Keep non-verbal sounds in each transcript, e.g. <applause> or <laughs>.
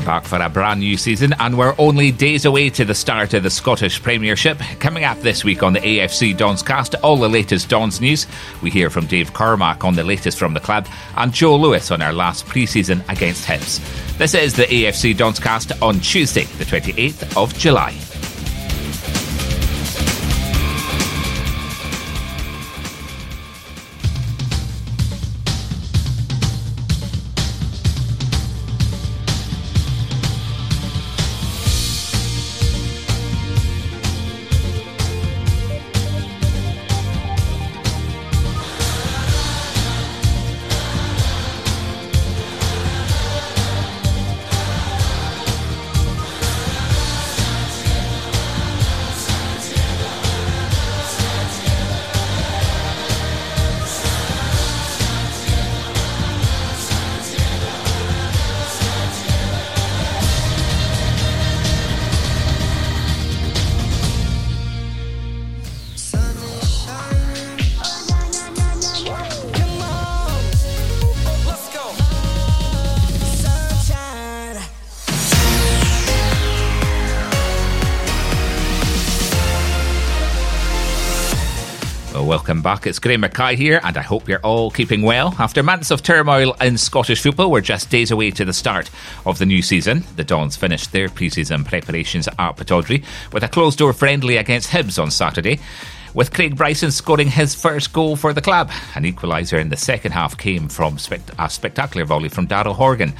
We're back for a brand new season, and we're only days away to the start of the Scottish Premiership. Coming up this week on the AFC Dons cast, all the latest Dons news. We hear from Dave Cormack on the latest from the club, and Joe Lewis on our last pre season against Hibs. This is the AFC Dons cast on Tuesday, the 28th of July. Welcome back. It's Graham Mackay here, and I hope you're all keeping well. After months of turmoil in Scottish football, we're just days away to the start of the new season. The Dons finished their pre season preparations at Pittodrie with a closed door friendly against Hibs on Saturday with Craig Bryson scoring his first goal for the club. An equaliser in the second half came from a spectacular volley from Daryl Horgan.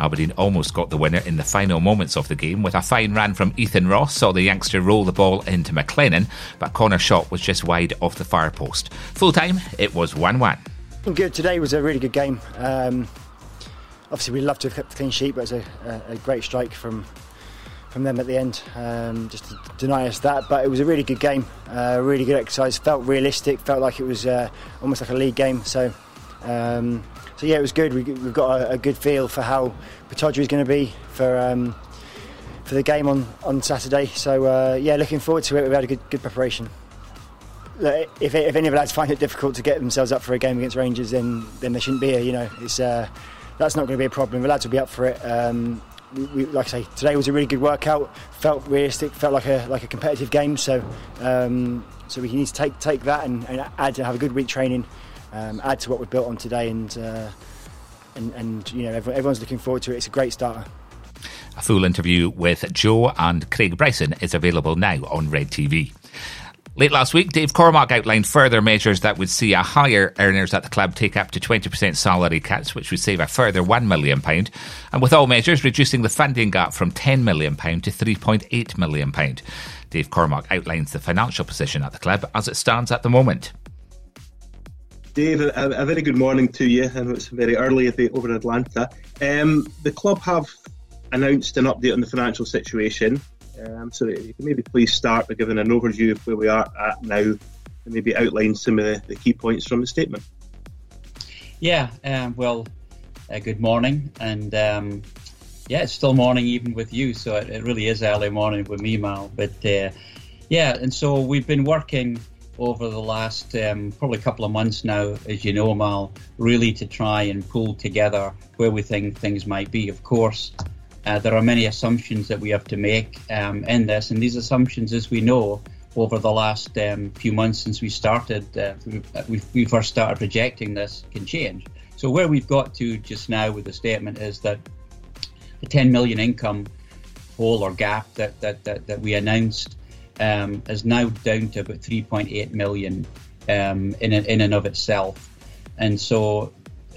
Aberdeen almost got the winner in the final moments of the game with a fine run from Ethan Ross, saw the youngster roll the ball into McLennan, but corner shot was just wide off the far post. Full time, it was 1 1. Good. Today was a really good game. Um, obviously, we'd love to have kept the clean sheet, but it was a, a, a great strike from from them at the end, um, just to deny us that. But it was a really good game, uh, really good exercise. Felt realistic, felt like it was uh, almost like a league game. So, um, so yeah, it was good. We, have got a, a, good feel for how Pittodrie is going to be for um, for the game on, on Saturday. So uh, yeah, looking forward to it. We've had a good good preparation. If, if any of the lads find it difficult to get themselves up for a game against Rangers, then then they shouldn't be here. You know, it's uh, that's not going to be a problem. The lads will be up for it. Um, we, like I say, today was a really good workout. Felt realistic. Felt like a like a competitive game. So um, so we need to take take that and, and add to have a good week training. Um, add to what we've built on today, and uh, and, and you know everyone's looking forward to it. It's a great starter. A full interview with Joe and Craig Bryson is available now on Red TV. Late last week, Dave Cormack outlined further measures that would see a higher earners at the club take up to 20% salary cuts, which would save a further £1 million, and with all measures, reducing the funding gap from £10 million to £3.8 million. Dave Cormack outlines the financial position at the club as it stands at the moment. Dave, a, a very good morning to you. I know it's very early over in Atlanta. Um, the club have announced an update on the financial situation. Um, so you can maybe please start by giving an overview of where we are at now and maybe outline some of the, the key points from the statement. Yeah, um, well, uh, good morning. And um, yeah, it's still morning even with you. So it, it really is early morning with me, Mal. But uh, yeah, and so we've been working over the last um, probably a couple of months now, as you know, Mal, really to try and pull together where we think things might be. Of course, uh, there are many assumptions that we have to make um, in this, and these assumptions, as we know, over the last um, few months since we started, uh, we, we first started projecting this, can change. So where we've got to just now with the statement is that the 10 million income hole or gap that that, that, that we announced um, is now down to about 3.8 million um, in in and of itself, and so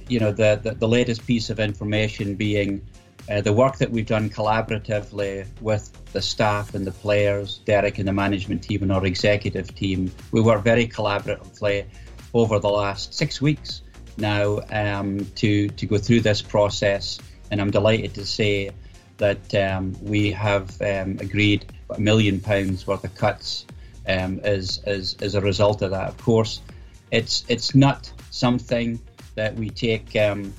you know the, the, the latest piece of information being uh, the work that we've done collaboratively with the staff and the players, Derek and the management team and our executive team, we work very collaboratively over the last six weeks now um, to to go through this process. And I'm delighted to say that um, we have um, agreed a million pounds worth of cuts um, as, as as a result of that. Of course, it's it's not something that we take um,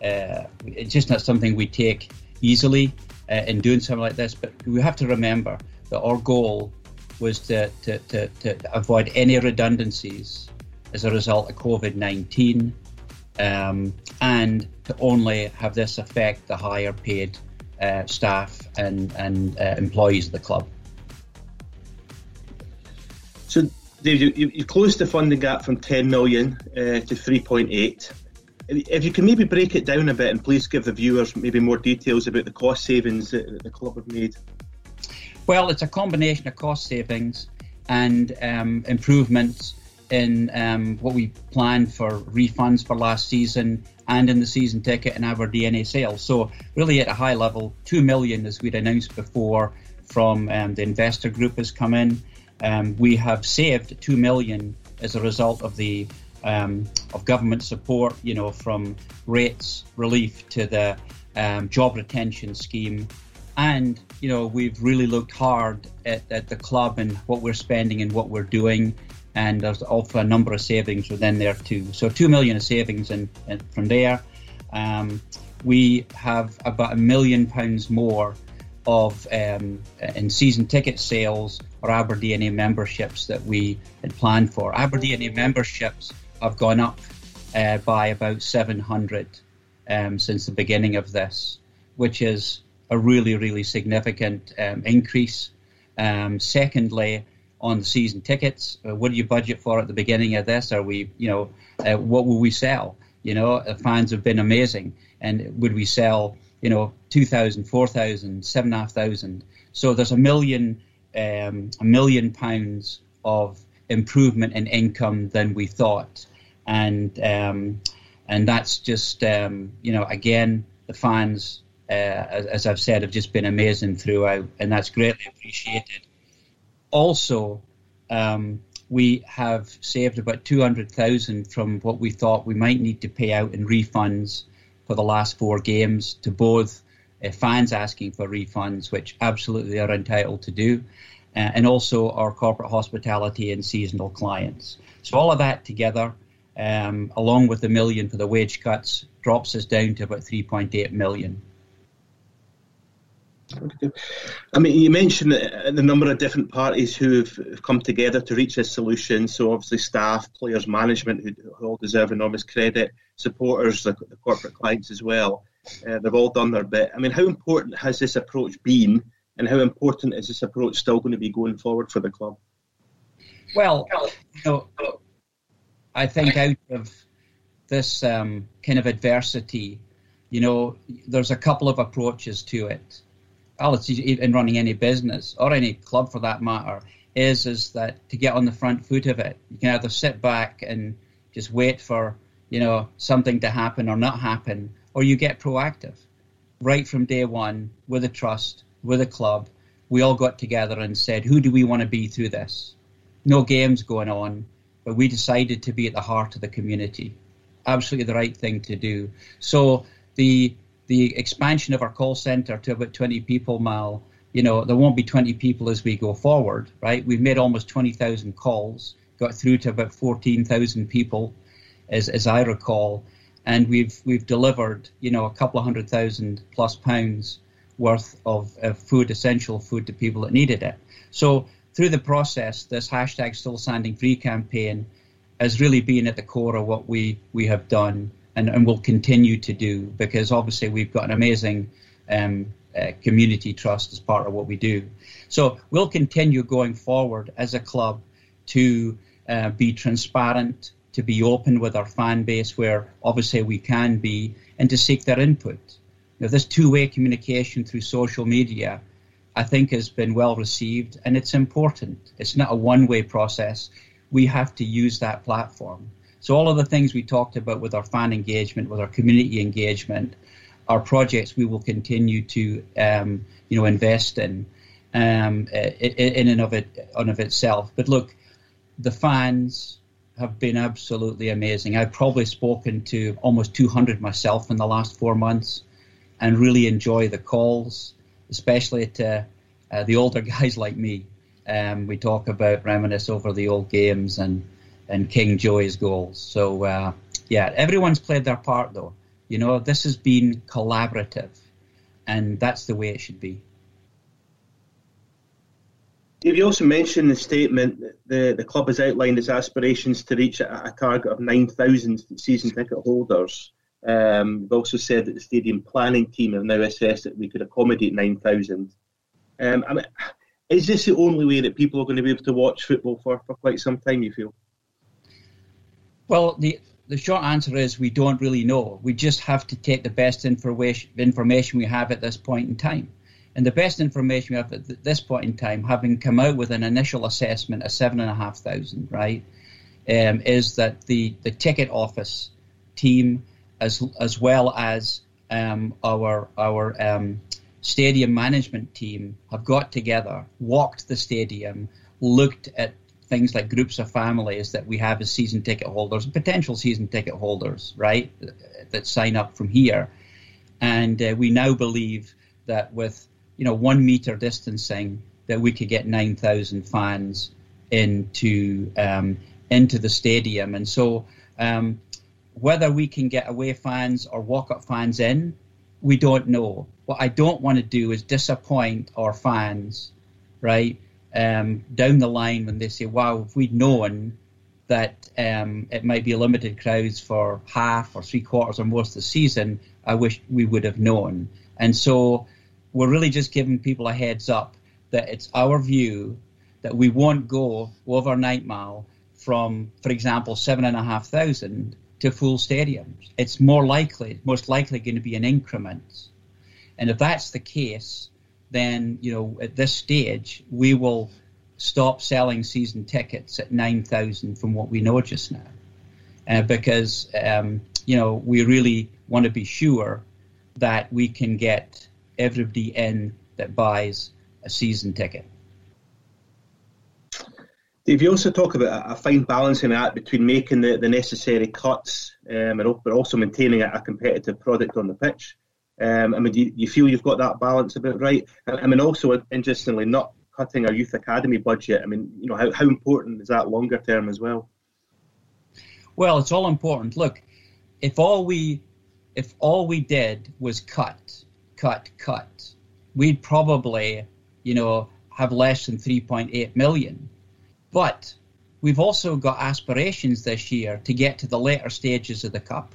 it's just not something we take easily uh, in doing something like this. But we have to remember that our goal was to, to, to, to avoid any redundancies as a result of COVID 19 um, and to only have this affect the higher paid uh, staff and and uh, employees of the club. So, Dave, you, you closed the funding gap from 10 million uh, to 3.8. If you can maybe break it down a bit and please give the viewers maybe more details about the cost savings that the club have made. Well, it's a combination of cost savings and um, improvements in um, what we planned for refunds for last season and in the season ticket and our DNA sales. So, really, at a high level, two million, as we'd announced before, from um, the investor group has come in. Um, we have saved two million as a result of the um, of government support, you know, from rates relief to the um, job retention scheme. And, you know, we've really looked hard at, at the club and what we're spending and what we're doing. And there's also a number of savings within there too. So two million of savings and from there. Um, we have about a million pounds more of um, in season ticket sales or Aberdeen memberships that we had planned for. Aberdeen memberships have gone up uh, by about 700 um, since the beginning of this, which is a really, really significant um, increase. Um, secondly, on the season tickets, uh, what do you budget for at the beginning of this? Are we, you know, uh, what will we sell? You know, the fans have been amazing, and would we sell, you know, 2,000, 4,000, 7,500? So there's a million, um, a million pounds of improvement in income than we thought, and um, and that's just um, you know again the fans, uh, as, as, I've said, have just been amazing throughout, and that's greatly appreciated. Also, um, we have saved about two hundred thousand from what we thought we might need to pay out in refunds for the last four games to both uh, fans asking for refunds, which absolutely are entitled to do, and also our corporate hospitality and seasonal clients. So all of that together, um, along with the million for the wage cuts, drops us down to about 3.8 million. I mean, you mentioned the number of different parties who have come together to reach this solution. So, obviously, staff, players, management, who, all deserve enormous credit, supporters, the, the corporate clients as well. Uh, they've all done their bit. I mean, how important has this approach been and how important is this approach still going to be going forward for the club? Well, you know, I think out of this um, kind of adversity, you know, there's a couple of approaches to it. Well, in running any business or any club for that matter. Is is that to get on the front foot of it? You can either sit back and just wait for you know something to happen or not happen, or you get proactive right from day one with a trust with a club, we all got together and said, who do we want to be through this? No games going on, but we decided to be at the heart of the community. Absolutely the right thing to do. So the the expansion of our call center to about 20 people, Mal, you know, there won't be 20 people as we go forward, right? We've made almost 20,000 calls, got through to about 14,000 people, as, as I recall, and we've we've delivered, you know, a couple of hundred thousand plus pounds worth of, food, essential food to people that needed it. So through the process, this hashtag Still Standing Free campaign has really been at the core of what we, we have done and, and will continue to do because obviously we've got an amazing um, uh, community trust as part of what we do. So we'll continue going forward as a club to uh, be transparent, to be open with our fan base where obviously we can be, and to seek their input. You know, this two-way communication through social media, I think, has been well received, and it's important. It's not a one-way process. We have to use that platform. So all of the things we talked about with our fan engagement, with our community engagement, our projects we will continue to um, you know invest in um, in and of it on of itself. But look, the fans have been absolutely amazing. I've probably spoken to almost 200 myself in the last four months and really enjoy the calls, especially to uh, the older <laughs> guys like me. Um, we talk about reminisce over the old games and and King Joey's goals. So uh, yeah, everyone's played their part though. You know, this has been collaborative, and that's the way it should be. Dave, you also mentioned in the statement that the, the club has outlined its aspirations to reach a, a target of 9,000 season ticket holders Um, we've also said that the stadium planning team have now assessed that we could accommodate 9,000. Um, I mean, is this the only way that people are going to be able to watch football for, for quite some time, you feel? Well, the the short answer is we don't really know. We just have to take the best information information we have at this point in time. And the best information we have at this point in time, having come out with an initial assessment of seven and a half thousand, right, um, is that the, the ticket office team, as as well as um, our our um, stadium management team, have got together, walked the stadium, looked at things like groups of families that we have as season ticket holders, and potential season ticket holders, right, that sign up from here. And uh, we now believe that with, you know, one meter distancing, that we could get 9,000 fans into um, into the stadium. And so um, whether we can get away fans or walk up fans in, we don't know. What I don't want to do is disappoint our fans, right? um, down the line when they say, wow, if we'd known that um, it might be limited crowds for half or three quarters or most of the season, I wish we would have known. And so we're really just giving people a heads up that it's our view that we won't go overnight mile from, for example, seven and a half thousand to full stadiums. It's more likely, most likely going to be an increment. And if that's the case, then you know at this stage we will stop selling season tickets at nine thousand from what we know just now, uh, because um, you know we really want to be sure that we can get everybody in that buys a season ticket. Dave, you also talk about a fine balancing act between making the, the necessary cuts um, and but also maintaining a competitive product on the pitch. Um, I mean, do you, you, feel you've got that balance a bit right? I mean, also interestingly, not cutting our youth academy budget. I mean, you know, how, how important is that longer term as well? Well, it's all important. Look, if all we if all we did was cut, cut, cut, we'd probably, you know, have less than 3.8 million. But we've also got aspirations this year to get to the later stages of the cup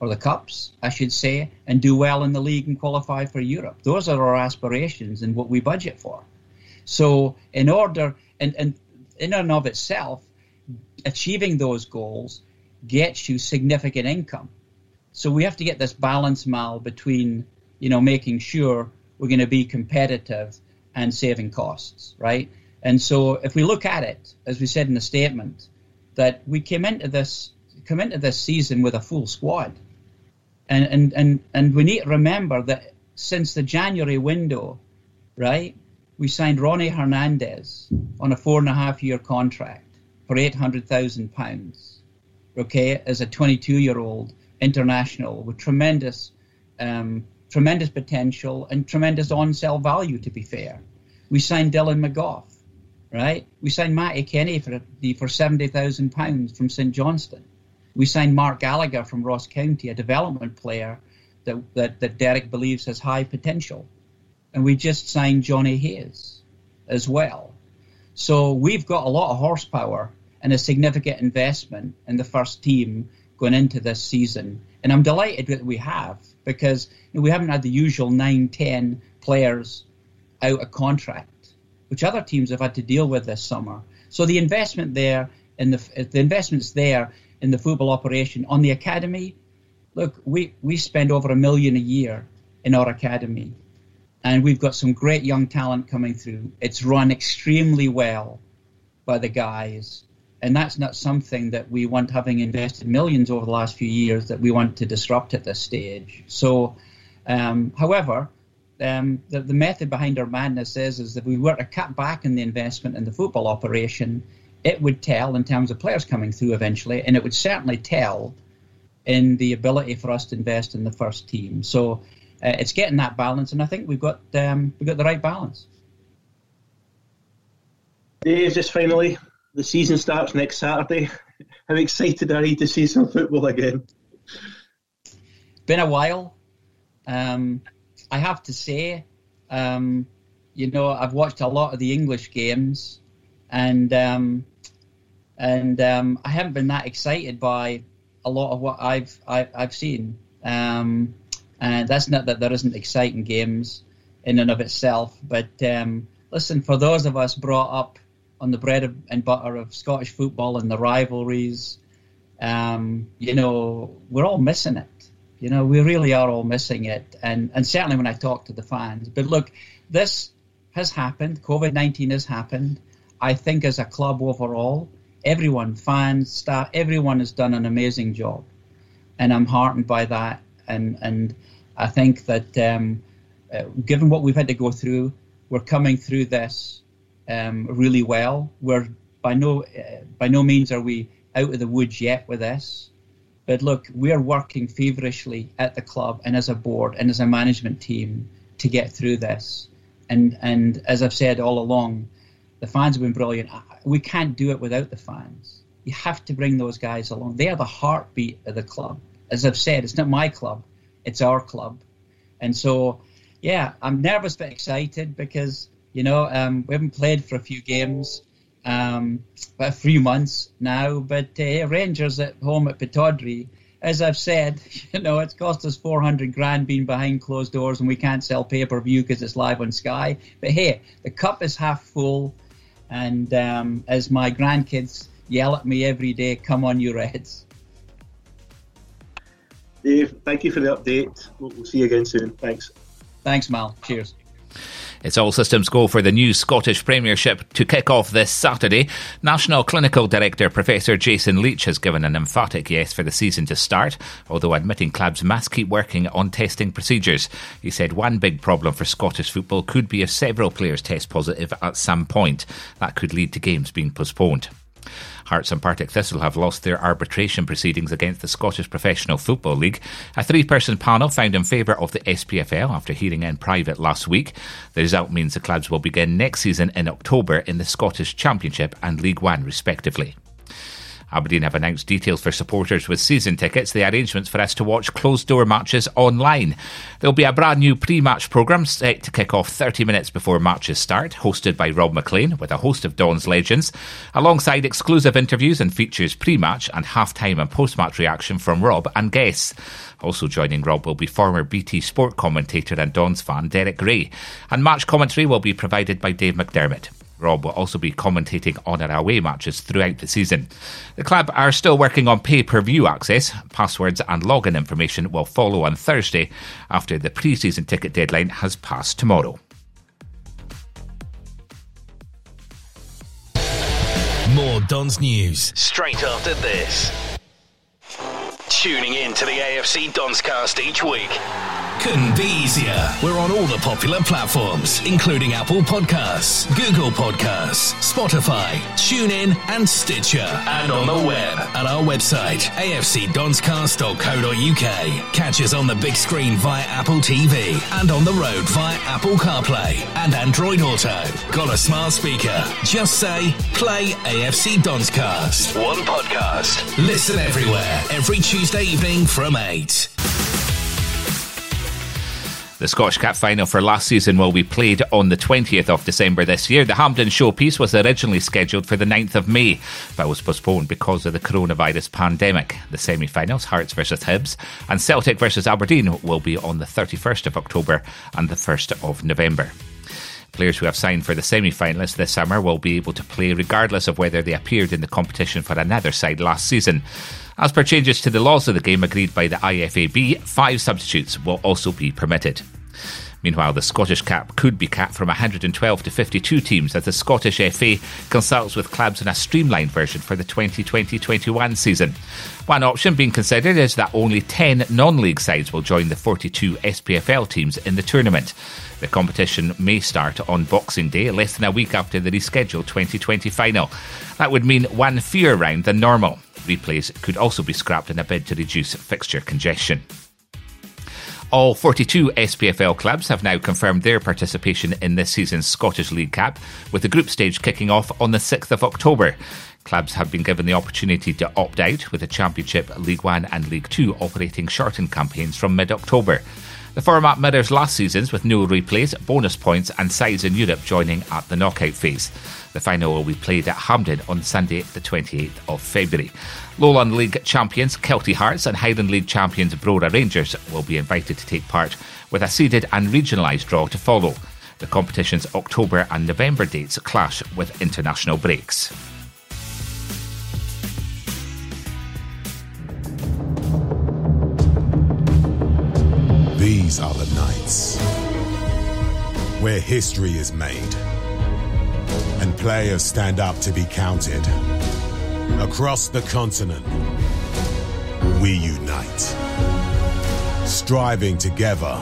or the cups, I should say, and do well in the league and qualify for Europe. Those are our aspirations and what we budget for. So, in order, and, and in and of itself, achieving those goals gets you significant income. So we have to get this balance, Mal, between you know making sure we're going to be competitive and saving costs, right? And so if we look at it, as we said in the statement, that we came into this come into this season with a full squad. And, and, and, and we need to remember that since the January window, right, we signed Ronnie Hernandez on a four and a half year contract for £800,000, okay, as a 22 year old international with tremendous, um, tremendous potential and tremendous on sell value, to be fair. We signed Dylan McGeouch, right? We signed Matty Kennedy for, for £70,000 from St Johnstone. We signed Mark Gallagher from Ross County, a development player that, that, that Derek believes has high potential. And we just signed Johnny Hayes as well. So we've got a lot of horsepower and a significant investment in the first team going into this season. And I'm delighted that we have because we haven't had the usual 9, 10 players out of contract, which other teams have had to deal with this summer. So the investment there and the, the investment's there in the football operation. On the academy, look, we, we spend over a million a year in our academy, and we've got some great young talent coming through. It's run extremely well by the guys, and that's not something that we want, having invested millions over the last few years, that we want to disrupt at this stage. So, um, however, um, the, the, method behind our madness is, is that we were to cut back in the investment in the football operation it would tell in terms of players coming through eventually, and it would certainly tell in the ability for us to invest in the first team. So uh, it's getting that balance, and I think we've got um, we've got the right balance. Dave, just finally, the season starts next Saturday. <laughs> How excited are you to see some football again? Been a while. Um, I have to say, um, you know, I've watched a lot of the English games, and um, and um, I haven't been that excited by a lot of what I've I've, I've seen. Um, and that's not that there isn't exciting games in and of itself, but um, listen, for those of us brought up on the bread and butter of Scottish football and the rivalries, um, you know, we're all missing it. You know, we really are all missing it, and and certainly when I talk to the fans. But look, this has happened. COVID nineteen has happened. I think as a club overall, everyone, fans, staff, everyone has done an amazing job, and I'm heartened by that. And and I think that um, uh, given what we've had to go through, we're coming through this um, really well. We're by no uh, by no means are we out of the woods yet with this. But look, we're working feverishly at the club and as a board and as a management team to get through this. And and as I've said all along, the fans have been brilliant. We can't do it without the fans. You have to bring those guys along. They are the heartbeat of the club. As I've said, it's not my club, it's our club. And so, yeah, I'm nervous but excited because you know um, we haven't played for a few games um, a few months now. But uh, Rangers at home at Pittodrie, as I've said, <laughs> you know, it's cost us 400 grand being behind closed doors and we can't sell pay per view because it's live on Sky. But hey, the cup is half full. And um, as my grandkids yell at me every day, come on, you Reds. Dave, thank you for the update. We'll, we'll see you again soon. Thanks. Thanks, Mal. Cheers. It's all systems go for the new Scottish Premiership to kick off this Saturday. National Clinical Director Professor Jason Leitch has given an emphatic yes for the season to start, although admitting clubs must keep working on testing procedures. He said one big problem for Scottish football could be if several players test positive at some point. That could lead to games being postponed. Hearts and Partick Thistle have lost their arbitration proceedings against the Scottish Professional Football League. A three person panel found in favour of the SPFL after hearing in private last week. The result means the clubs will begin next season in October in the Scottish Championship and League One, respectively. Aberdeen have announced details for supporters with season tickets, the arrangements for us to watch closed door matches online. There'll be a brand new pre match programme set to kick off 30 minutes before matches start, hosted by Rob McLean with a host of Don's legends, alongside exclusive interviews and features pre match and half time and post match reaction from Rob and guests. Also joining Rob will be former BT Sport commentator and Don's fan Derek Gray, and match commentary will be provided by Dave McDermott. Rob will also be commentating on our away matches throughout the season. The club are still working on pay per view access. Passwords and login information will follow on Thursday after the pre season ticket deadline has passed tomorrow. More Don's News straight after this. Tuning in to the AFC Donscast each week couldn't be easier. We're on all the popular platforms, including Apple Podcasts, Google Podcasts, Spotify, TuneIn, and Stitcher. And on the web at our website, afcdonscast.co.uk. Catch us on the big screen via Apple TV and on the road via Apple CarPlay and Android Auto. Got a smart speaker? Just say, play AFC Donscast. One podcast. Listen everywhere, every Tuesday evening from 8. The Scottish Cup final for last season will be played on the 20th of December this year. The Hampden showpiece was originally scheduled for the 9th of May, but was postponed because of the coronavirus pandemic. The semi finals, Hearts versus Hibs, and Celtic versus Aberdeen, will be on the 31st of October and the 1st of November. Players who have signed for the semi finalists this summer will be able to play regardless of whether they appeared in the competition for another side last season. As per changes to the laws of the game agreed by the IFAB, five substitutes will also be permitted. Meanwhile, the Scottish Cup could be capped from 112 to 52 teams as the Scottish FA consults with clubs on a streamlined version for the 2020 21 season. One option being considered is that only 10 non league sides will join the 42 SPFL teams in the tournament. The competition may start on Boxing Day, less than a week after the rescheduled 2020 final. That would mean one fewer round than normal. Replays could also be scrapped in a bid to reduce fixture congestion. All 42 SPFL clubs have now confirmed their participation in this season's Scottish League Cup, with the group stage kicking off on the 6th of October. Clubs have been given the opportunity to opt out, with the Championship, League One, and League Two operating shortened campaigns from mid October. The format mirrors last season's with no replays, bonus points, and sides in Europe joining at the knockout phase. The final will be played at Hampden on Sunday, the 28th of February. Lowland League champions Kelty Hearts and Highland League champions Brora Rangers will be invited to take part, with a seeded and regionalised draw to follow. The competition's October and November dates clash with international breaks. These are the nights where history is made players stand up to be counted. Across the continent, we unite, striving together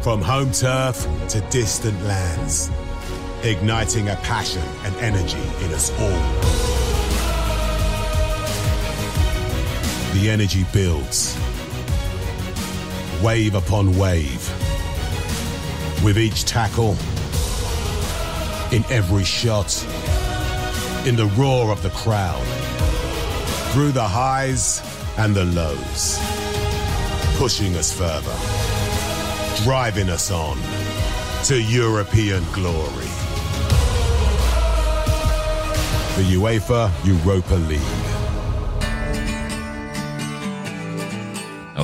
from home turf to distant lands, igniting a passion and energy in us all. The energy builds, wave upon wave, with each tackle, in every shot, in the roar of the crowd, through the highs and the lows, pushing us further driving us on to European glory. The UEFA Europa League.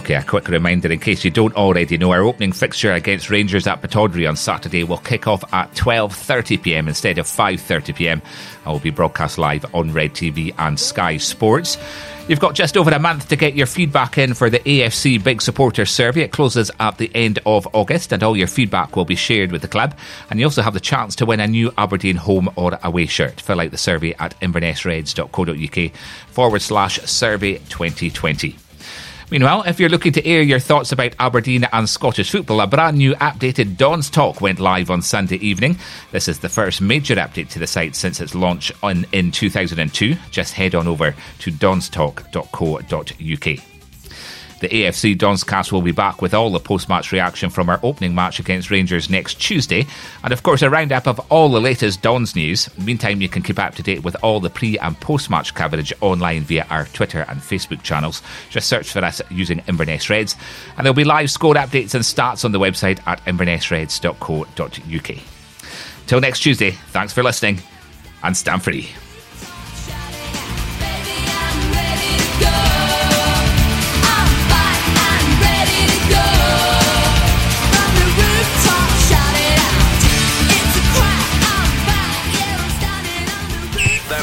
Okay, a quick reminder in case you don't already know, our opening fixture against Rangers at Pittodrie on Saturday will kick off at 12.30pm instead of 5.30pm. I will be broadcast live on Red TV and Sky Sports. You've got just over a month to get your feedback in for the AFC Big Supporter Survey. It closes at the end of August, and all your feedback will be shared with the club. And you also have the chance to win a new Aberdeen home or away shirt. Fill out the survey at invernessreds.co.uk forward slash survey 2020. Meanwhile, if you're looking to air your thoughts about Aberdeen and Scottish football, a brand new updated Don's Talk went live on Sunday evening. This is the first major update to the site since its launch on, in 2002. Just head on over to donstalk.co.uk. The AFC Dons cast will be back with all the post match reaction from our opening match against Rangers next Tuesday, and of course, a roundup of all the latest Dons news. Meantime, you can keep up to date with all the pre and post match coverage online via our Twitter and Facebook channels. Just search for us using Inverness Reds, and there'll be live score updates and stats on the website at invernessreds.co.uk. Till next Tuesday, thanks for listening, and stand free.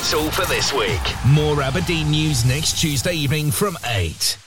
That's all for this week. More Aberdeen news next Tuesday evening from 8.